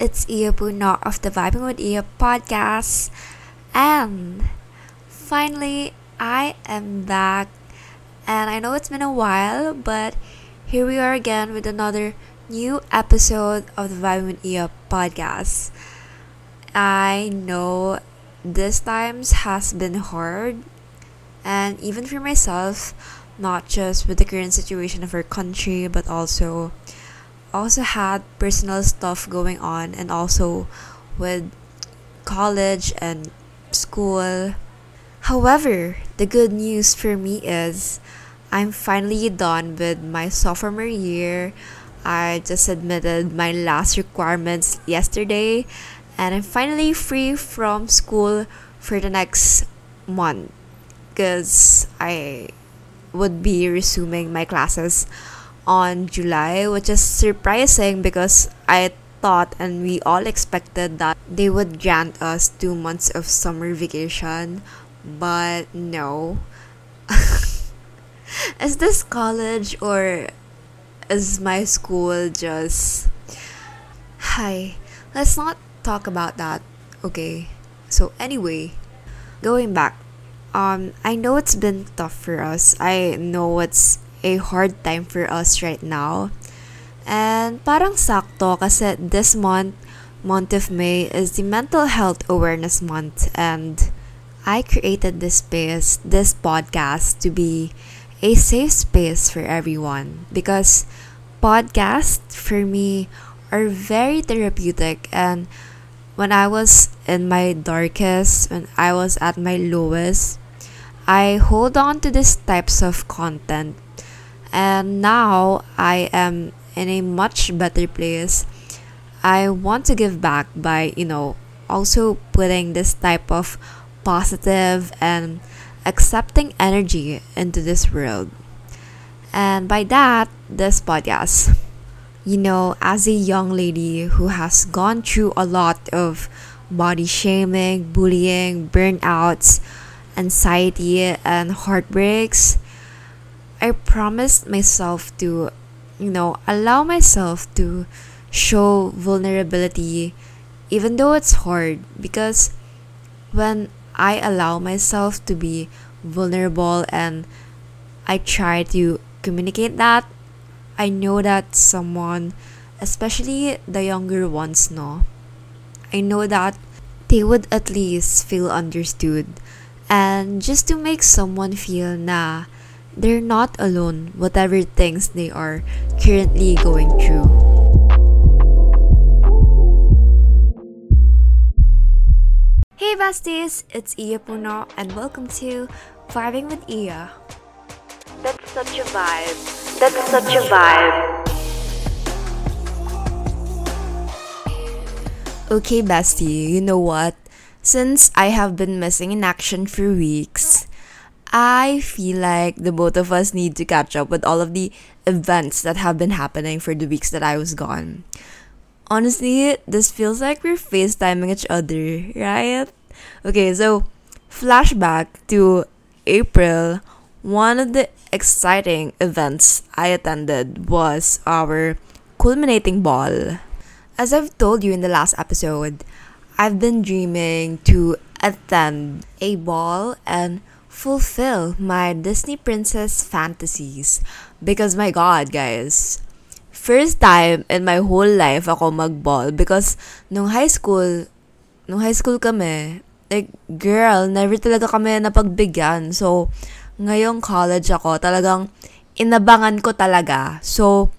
it's Iya Puno of the Vibing with Iya podcast. And finally, I am back. And I know it's been a while, but here we are again with another new episode of the Vibing with Iya podcast. I know this times has been hard, and even for myself, not just with the current situation of our country, but also also had personal stuff going on and also with college and school. However, the good news for me is I'm finally done with my sophomore year. I just submitted my last requirements yesterday and I'm finally free from school for the next month because I would be resuming my classes on July, which is surprising because I thought and we all expected that they would grant us two months of summer vacation, but no. is this college or is my school just. Hi, let's not talk about that, okay? So, anyway, going back, um, I know it's been tough for us. I know it's a hard time for us right now. And parang sakto kasi this month, month of May, is the Mental Health Awareness Month. And I created this space, this podcast, to be a safe space for everyone. Because podcasts, for me, are very therapeutic. And when I was in my darkest, when I was at my lowest, I hold on to these types of content and now I am in a much better place. I want to give back by, you know, also putting this type of positive and accepting energy into this world. And by that, this podcast. You know, as a young lady who has gone through a lot of body shaming, bullying, burnouts, anxiety, and heartbreaks, I promised myself to, you know, allow myself to show vulnerability even though it's hard because when I allow myself to be vulnerable and I try to communicate that, I know that someone, especially the younger ones, know. I know that they would at least feel understood. And just to make someone feel na they're not alone, whatever things they are currently going through. Hey besties, it's Iya Puno and welcome to Vibing with Iya. That's such a vibe. That's such a vibe. Okay, bestie, you know what? Since I have been missing in action for weeks, I feel like the both of us need to catch up with all of the events that have been happening for the weeks that I was gone. Honestly, this feels like we're FaceTiming each other, right? Okay, so flashback to April, one of the exciting events I attended was our culminating ball. As I've told you in the last episode, I've been dreaming to attend a ball and fulfill my Disney princess fantasies. Because my god, guys, first time in my whole life ako mag-ball because nung high school, nung high school kami, like, girl, never talaga kami napagbigyan. So, ngayong college ako, talagang inabangan ko talaga. So,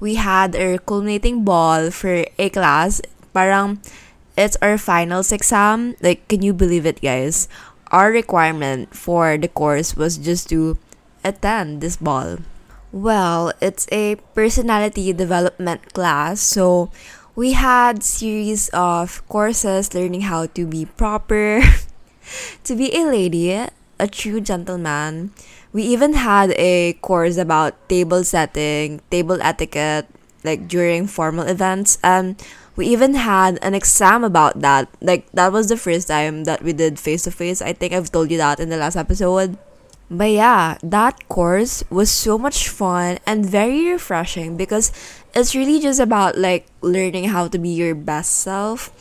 we had our culminating ball for a class. Parang, it's our finals exam. Like, can you believe it, guys? Our requirement for the course was just to attend this ball. Well, it's a personality development class, so we had series of courses learning how to be proper, to be a lady, a true gentleman. We even had a course about table setting, table etiquette, like during formal events, and we even had an exam about that. Like that was the first time that we did face to face. I think I've told you that in the last episode. But yeah, that course was so much fun and very refreshing because it's really just about like learning how to be your best self.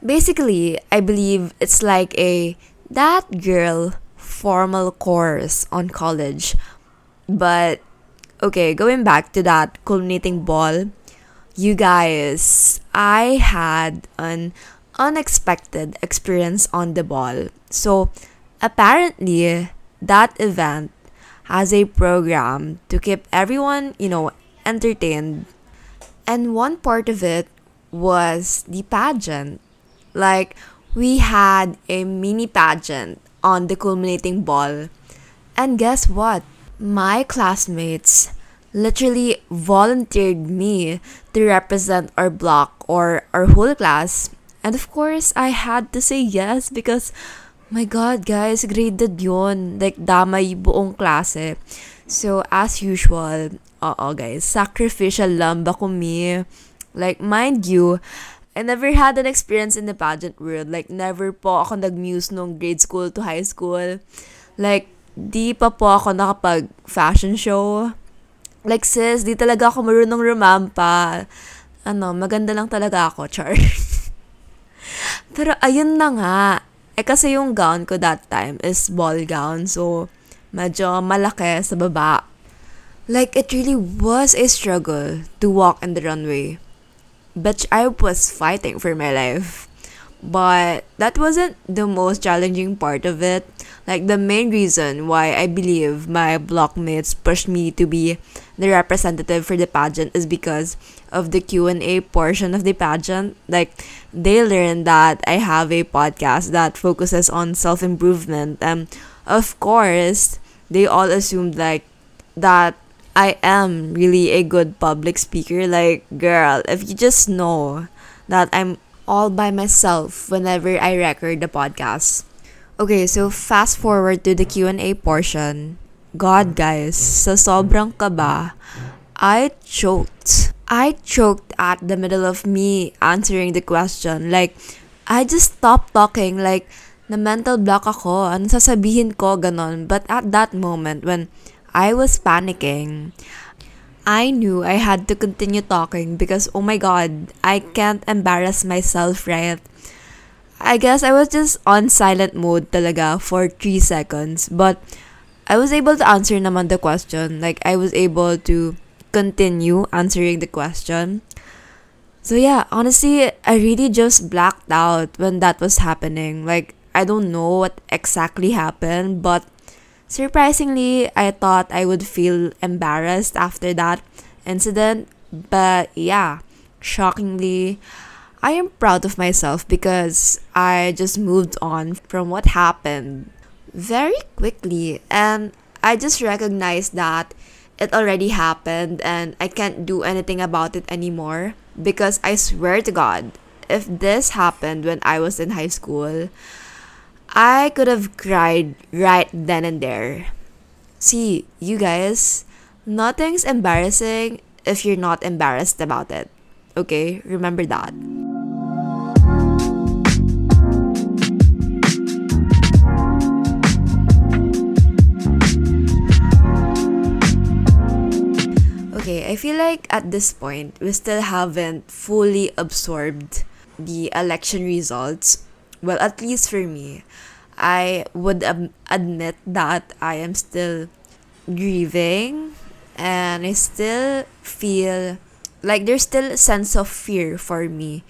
Basically, I believe it's like a that girl formal course on college. But okay, going back to that culminating ball, you guys, I had an unexpected experience on the ball. So, apparently, that event has a program to keep everyone, you know, entertained. And one part of it was the pageant. Like, we had a mini pageant on the culminating ball. And guess what? My classmates literally volunteered me to represent our block or our whole class. And of course, I had to say yes because my God, guys, graded yun. Like, damay buong klase. So, as usual, oo guys, sacrificial lamb ako me. Like, mind you, I never had an experience in the pageant world. Like, never po ako nag-muse nung grade school to high school. Like, di pa po ako nakapag fashion show. Like, sis, di talaga ako marunong rumampa. Ano, maganda lang talaga ako, char. Pero ayun na nga. Eh kasi yung gown ko that time is ball gown. So, medyo malaki sa baba. Like, it really was a struggle to walk in the runway. But I was fighting for my life. But that wasn't the most challenging part of it. Like, the main reason why I believe my blockmates pushed me to be the representative for the pageant is because of the Q&A portion of the pageant. Like, they learned that I have a podcast that focuses on self-improvement. And, of course, they all assumed, like, that I am really a good public speaker. Like, girl, if you just know that I'm all by myself whenever I record the podcast. Okay, so fast forward to the Q&A portion. God, guys, sa sobrang kaba, I choked. I choked at the middle of me answering the question. Like, I just stopped talking. Like, na mental block ako. Ano sasabihin ko, ganon. But at that moment, when I was panicking, I knew I had to continue talking because, oh my god, I can't embarrass myself, right? I guess I was just on silent mode talaga for 3 seconds. But I was able to answer naman the question. Like, I was able to continue answering the question. So yeah, honestly, I really just blacked out when that was happening. Like, I don't know what exactly happened, but surprisingly, I thought I would feel embarrassed after that incident. But yeah, shockingly, I am proud of myself because I just moved on from what happened very quickly and I just recognized that it already happened and I can't do anything about it anymore because I swear to God, if this happened when I was in high school, I could have cried right then and there. See, you guys, nothing's embarrassing if you're not embarrassed about it. Okay? Remember that. Okay, I feel like at this point, we still haven't fully absorbed the election results. Well, at least for me, I would um, admit that I am still grieving and I still feel like there's still a sense of fear for me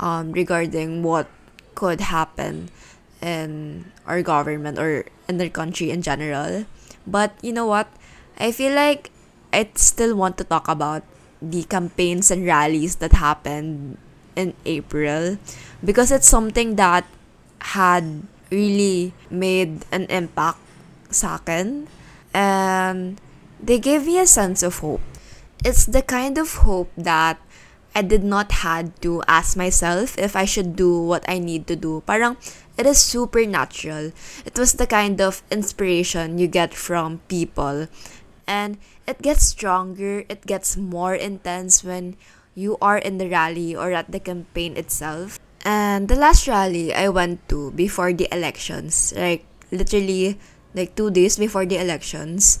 um, regarding what could happen in our government or in the country in general. But you know what? I feel like I still want to talk about the campaigns and rallies that happened in April because it's something that had really made an impact sa and they gave me a sense of hope. It's the kind of hope that I did not had to ask myself if I should do what I need to do. Parang it is supernatural. It was the kind of inspiration you get from people. And it gets stronger, it gets more intense when you are in the rally or at the campaign itself. And the last rally I went to before the elections, like literally like two days before the elections.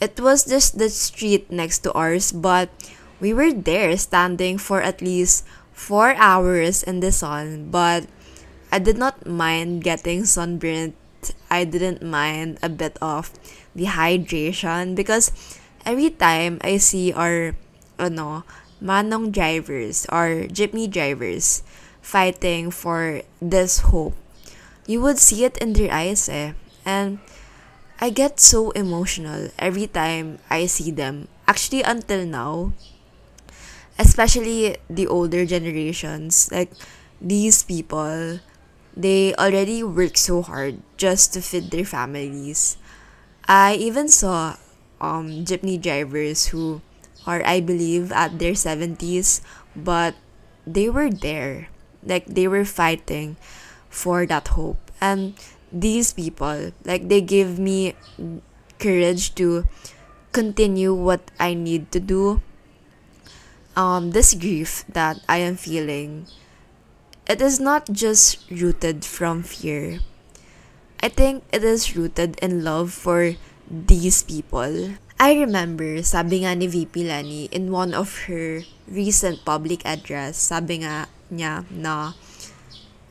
It was just the street next to ours, but we were there standing for at least four hours in the sun. But I did not mind getting sunburnt. I didn't mind a bit of dehydration because every time I see our ano, manong drivers or jeepney drivers fighting for this hope, you would see it in their eyes eh. And I get so emotional every time I see them. Actually, until now, especially the older generations, like these people, they already work so hard just to feed their families. I even saw um, jeepney drivers who are, I believe, at their 70s, but they were there. Like, they were fighting for that hope. And these people, like, they give me courage to continue what I need to do. Um, this grief that I am feeling, it is not just rooted from fear. I think it is rooted in love for these people. I remember, sabi nga ni VP Leni in one of her recent public address, sabi nga niya na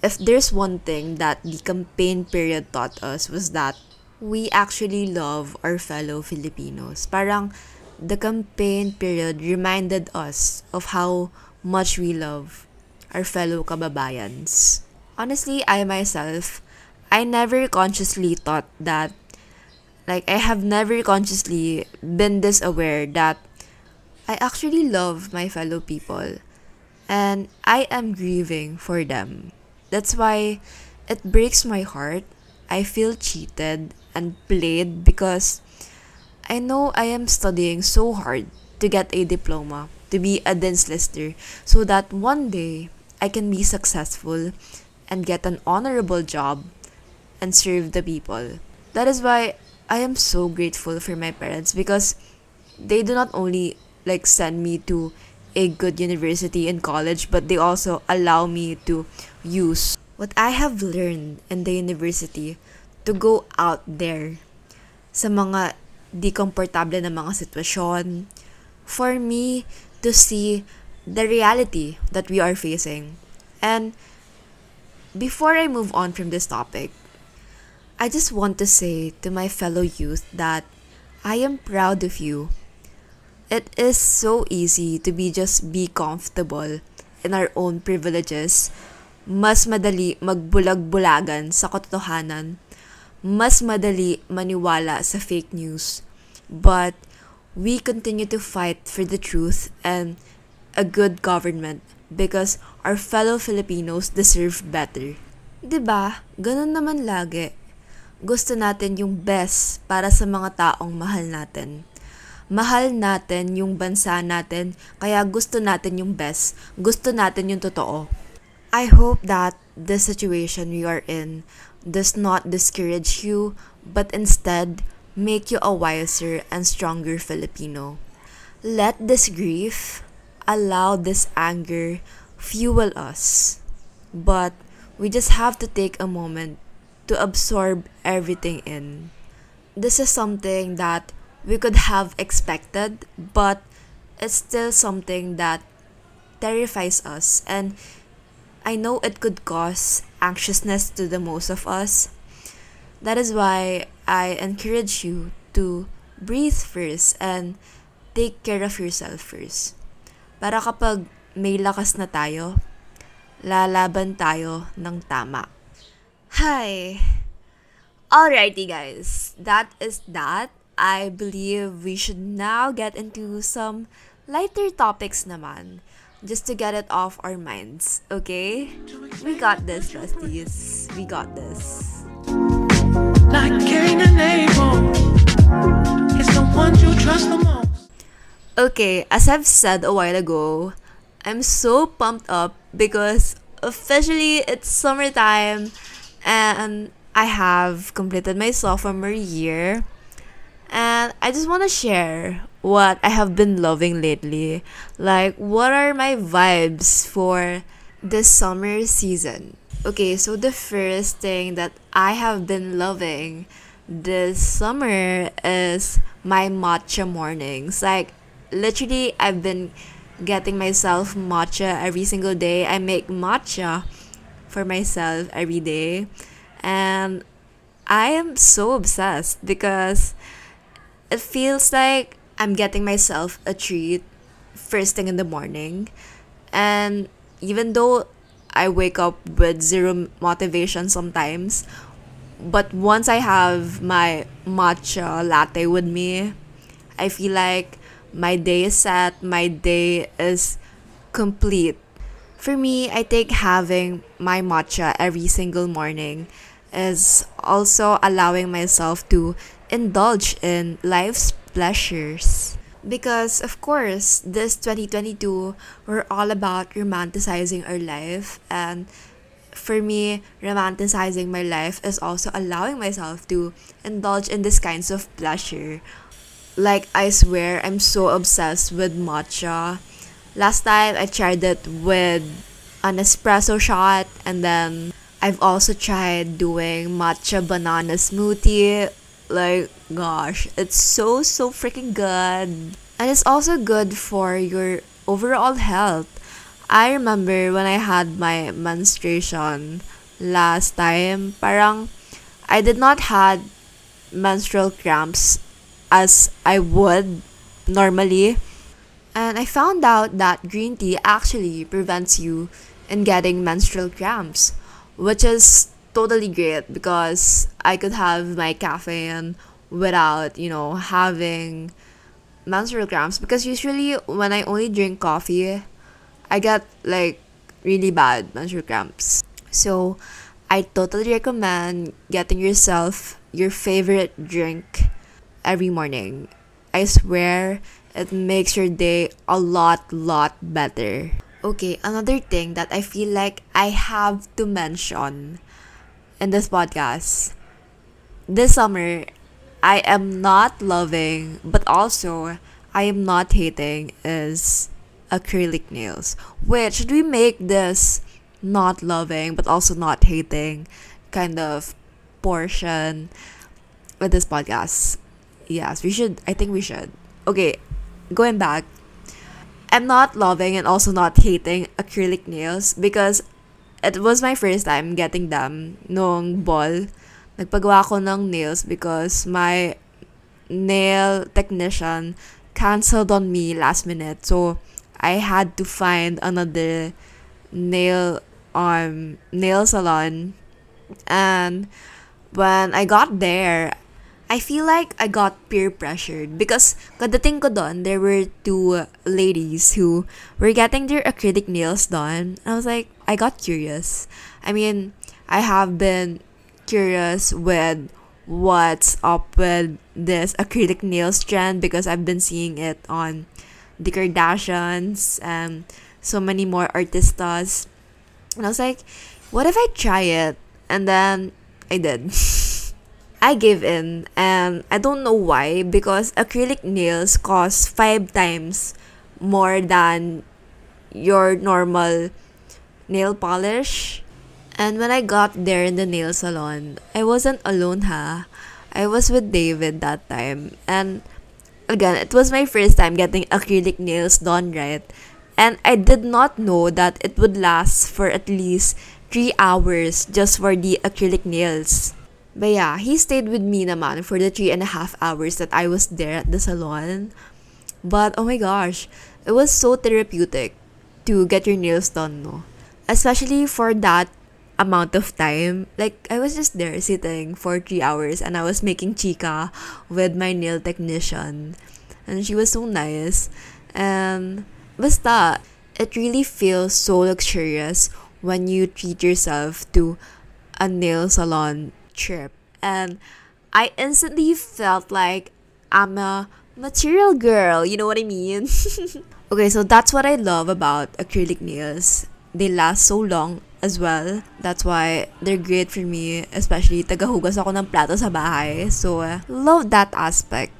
if there's one thing that the campaign period taught us was that we actually love our fellow Filipinos. Parang the campaign period reminded us of how much we love our fellow kababayans. Honestly, I myself, I never consciously thought that, like, I have never consciously been this aware that I actually love my fellow people and I am grieving for them. That's why it breaks my heart. I feel cheated and played because I know I am studying so hard to get a diploma, to be a dean's lister, so that one day I can be successful and get an honorable job and serve the people. That is why I am so grateful for my parents because they do not only like send me to a good university and college, but they also allow me to use what I have learned in the university to go out there sa mga di komportable na mga sitwasyon for me to see the reality that we are facing. And before I move on from this topic, I just want to say to my fellow youth that I am proud of you. It is so easy to be just be comfortable in our own privileges. Mas madali magbulag-bulagan sa katotohanan. Mas madali maniwala sa fake news. But we continue to fight for the truth and a good government because our fellow Filipinos deserve better. 'Di ba? Ganun naman lagi. Gusto natin yung best para sa mga taong mahal natin. Mahal natin yung bansa natin, kaya gusto natin yung best. Gusto natin yung totoo. I hope that the situation we are in does not discourage you, but instead make you a wiser and stronger Filipino. Let this grief, allow this anger fuel us. But we just have to take a moment to absorb everything in. This is something that we could have expected, but it's still something that terrifies us. And I know it could cause anxiousness to the most of us. That is why I encourage you to breathe first and take care of yourself first. Para kapag may lakas na tayo, lalaban tayo ng tama. Hi! Alrighty guys, that is that. I believe we should now get into some lighter topics naman. Just to get it off our minds, okay? We got this, Rusties. We got this. Like Cain and Abel, it's the ones you trust the most. Okay, as I've said a while ago, I'm so pumped up because officially it's summertime and I have completed my sophomore year. And I just want to share what I have been loving lately. Like, what are my vibes for this summer season? Okay, so the first thing that I have been loving this summer is my matcha mornings. Like, literally, I've been getting myself matcha every single day. I make matcha for myself every day. And I am so obsessed because it feels like I'm getting myself a treat first thing in the morning. And even though I wake up with zero motivation sometimes, but once I have my matcha latte with me, I feel like my day is set, my day is complete. For me, I think having my matcha every single morning is also allowing myself to indulge in life's pleasures. Because, of course, this 2022, we're all about romanticizing our life. And for me, romanticizing my life is also allowing myself to indulge in these kinds of pleasure. Like, I swear, I'm so obsessed with matcha. Last time, I tried it with an espresso shot, and then I've also tried doing matcha banana smoothie. Like, gosh, it's so, so freaking good. And it's also good for your overall health. I remember when I had my menstruation last time, parang I did not had menstrual cramps as I would normally. And I found out that green tea actually prevents you in getting menstrual cramps, which is totally great because I could have my caffeine without, you know, having menstrual cramps because usually when I only drink coffee, I get like really bad menstrual cramps. So I totally recommend getting yourself your favorite drink every morning. I swear it makes your day a lot lot better. Okay, another thing that I feel like I have to mention in this podcast. This summer, I am not loving, but also I am not hating is acrylic nails. Which should we make this not loving but also not hating kind of portion with this podcast? Yes, we should. I think we should. Okay, going back. I'm not loving and also not hating acrylic nails because it was my first time getting them nung ball. Nagpagawa ako ng nails because my nail technician canceled on me last minute. So I had to find another nail um nail salon and when I got there I feel like I got peer pressured because kadating ko doon, there were two ladies who were getting their acrylic nails done. I was like, I got curious. I mean, I have been curious with what's up with this acrylic nails trend because I've been seeing it on the Kardashians and so many more artistas. And I was like, what if I try it? And then I did. I gave in and I don't know why because acrylic nails cost five times more than your normal nail polish. And when I got there in the nail salon, I wasn't alone ha. I was with David that time and again, it was my first time getting acrylic nails done right. And I did not know that it would last for at least 3 hours just for the acrylic nails. But yeah, he stayed with me naman for the three and a half hours that I was there at the salon. But oh my gosh, it was so therapeutic to get your nails done, no? Especially for that amount of time. Like, I was just there sitting for three hours and I was making chica with my nail technician. And she was so nice. And basta, it really feels so luxurious when you treat yourself to a nail salon trip. And I instantly felt like I'm a material girl, you know what I mean? okay, so that's what I love about acrylic nails. They last so long as well. That's why they're great for me, especially tagahugas ako ng plato sa bahay. So, uh, love that aspect.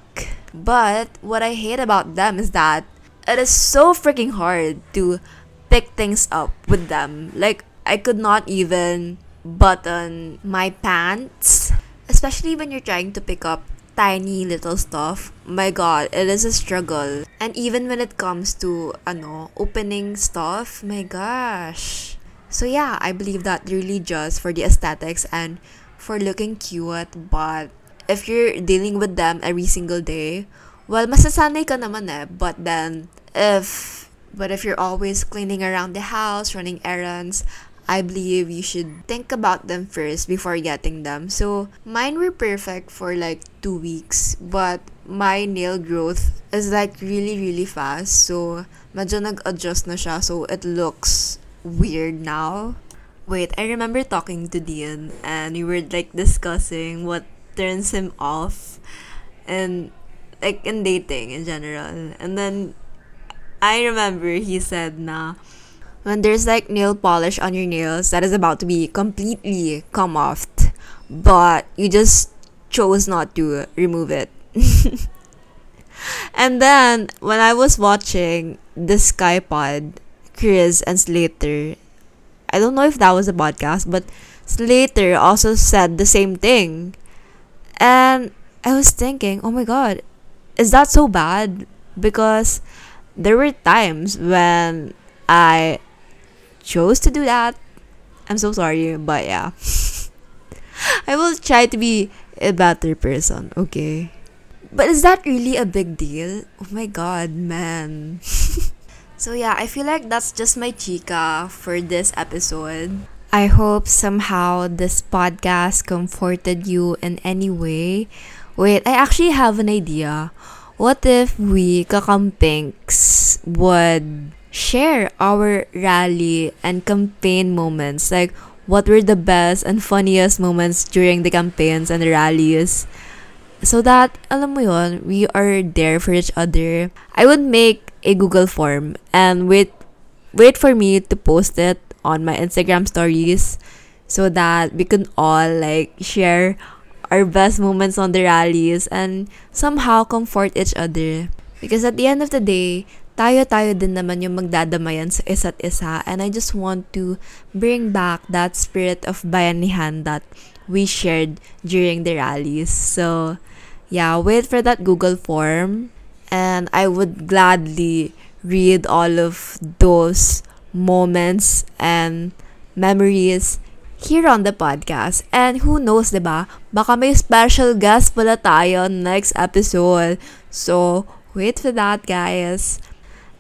But what I hate about them is that it is so freaking hard to pick things up with them. Like I could not even button my pants especially when you're trying to pick up tiny little stuff. My god, it is a struggle. And even when it comes to ano, opening stuff, my gosh. So yeah, I believe that really just for the aesthetics and for looking cute, but if you're dealing with them every single day, well, masasanay ka naman eh. But then, if, but if you're always cleaning around the house, running errands, I believe you should think about them first before getting them. So, mine were perfect for like two weeks, but my nail growth is like really, really fast. So, medyo nag-adjust na siya. So, it looks weird now. Wait, I remember talking to Dean and we were like discussing what turns him off and like in dating in general. And then I remember he said na when there's like nail polish on your nails that is about to be completely come off, but you just chose not to remove it. and then when I was watching the Skypod, Chris and Slater, I don't know if that was a podcast, but Slater also said the same thing. And I was thinking, oh my god, is that so bad? Because there were times when I chose to do that. I'm so sorry, but yeah. I will try to be a better person, okay? But is that really a big deal? Oh my god, man. so yeah, I feel like that's just my chica for this episode. I hope somehow this podcast comforted you in any way. Wait, I actually have an idea. What if we kakampinks would share our rally and campaign moments? Like, what were the best and funniest moments during the campaigns and the rallies? So that, alam mo yon, we are there for each other. I would make a Google form and wait, wait for me to post it on my Instagram stories so that we can all like share our best moments on the rallies and somehow comfort each other. Because at the end of the day, tayo-tayo din naman yung magdadamayan sa isa't isa and I just want to bring back that spirit of bayanihan that we shared during the rallies. So, yeah, wait for that Google form and I would gladly read all of those moments and memories here on the podcast. And who knows, 'di ba? Baka may special guest pala tayo next episode. So, wait for that, guys.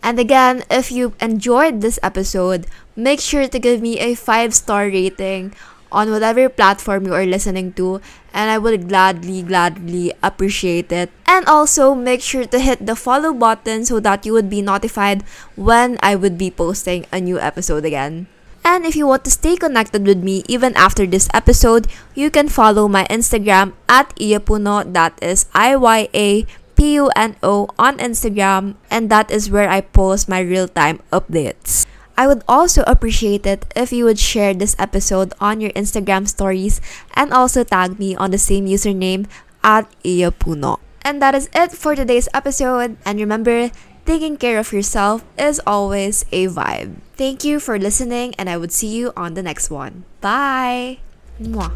And again, if you enjoyed this episode, make sure to give me a 5-star rating on whatever platform you are listening to and I would gladly gladly appreciate it. And also make sure to hit the follow button so that you would be notified when I would be posting a new episode again. And if you want to stay connected with me even after this episode, you can follow my Instagram at Iyapuno, that is I-Y-A P-U-N-O on Instagram, and that is where I post my real-time updates. I would also appreciate it if you would share this episode on your Instagram stories and also tag me on the same username at Iyapuno. And that is it for today's episode. And remember, taking care of yourself is always a vibe. Thank you for listening, and I would see you on the next one. Bye! Mwah.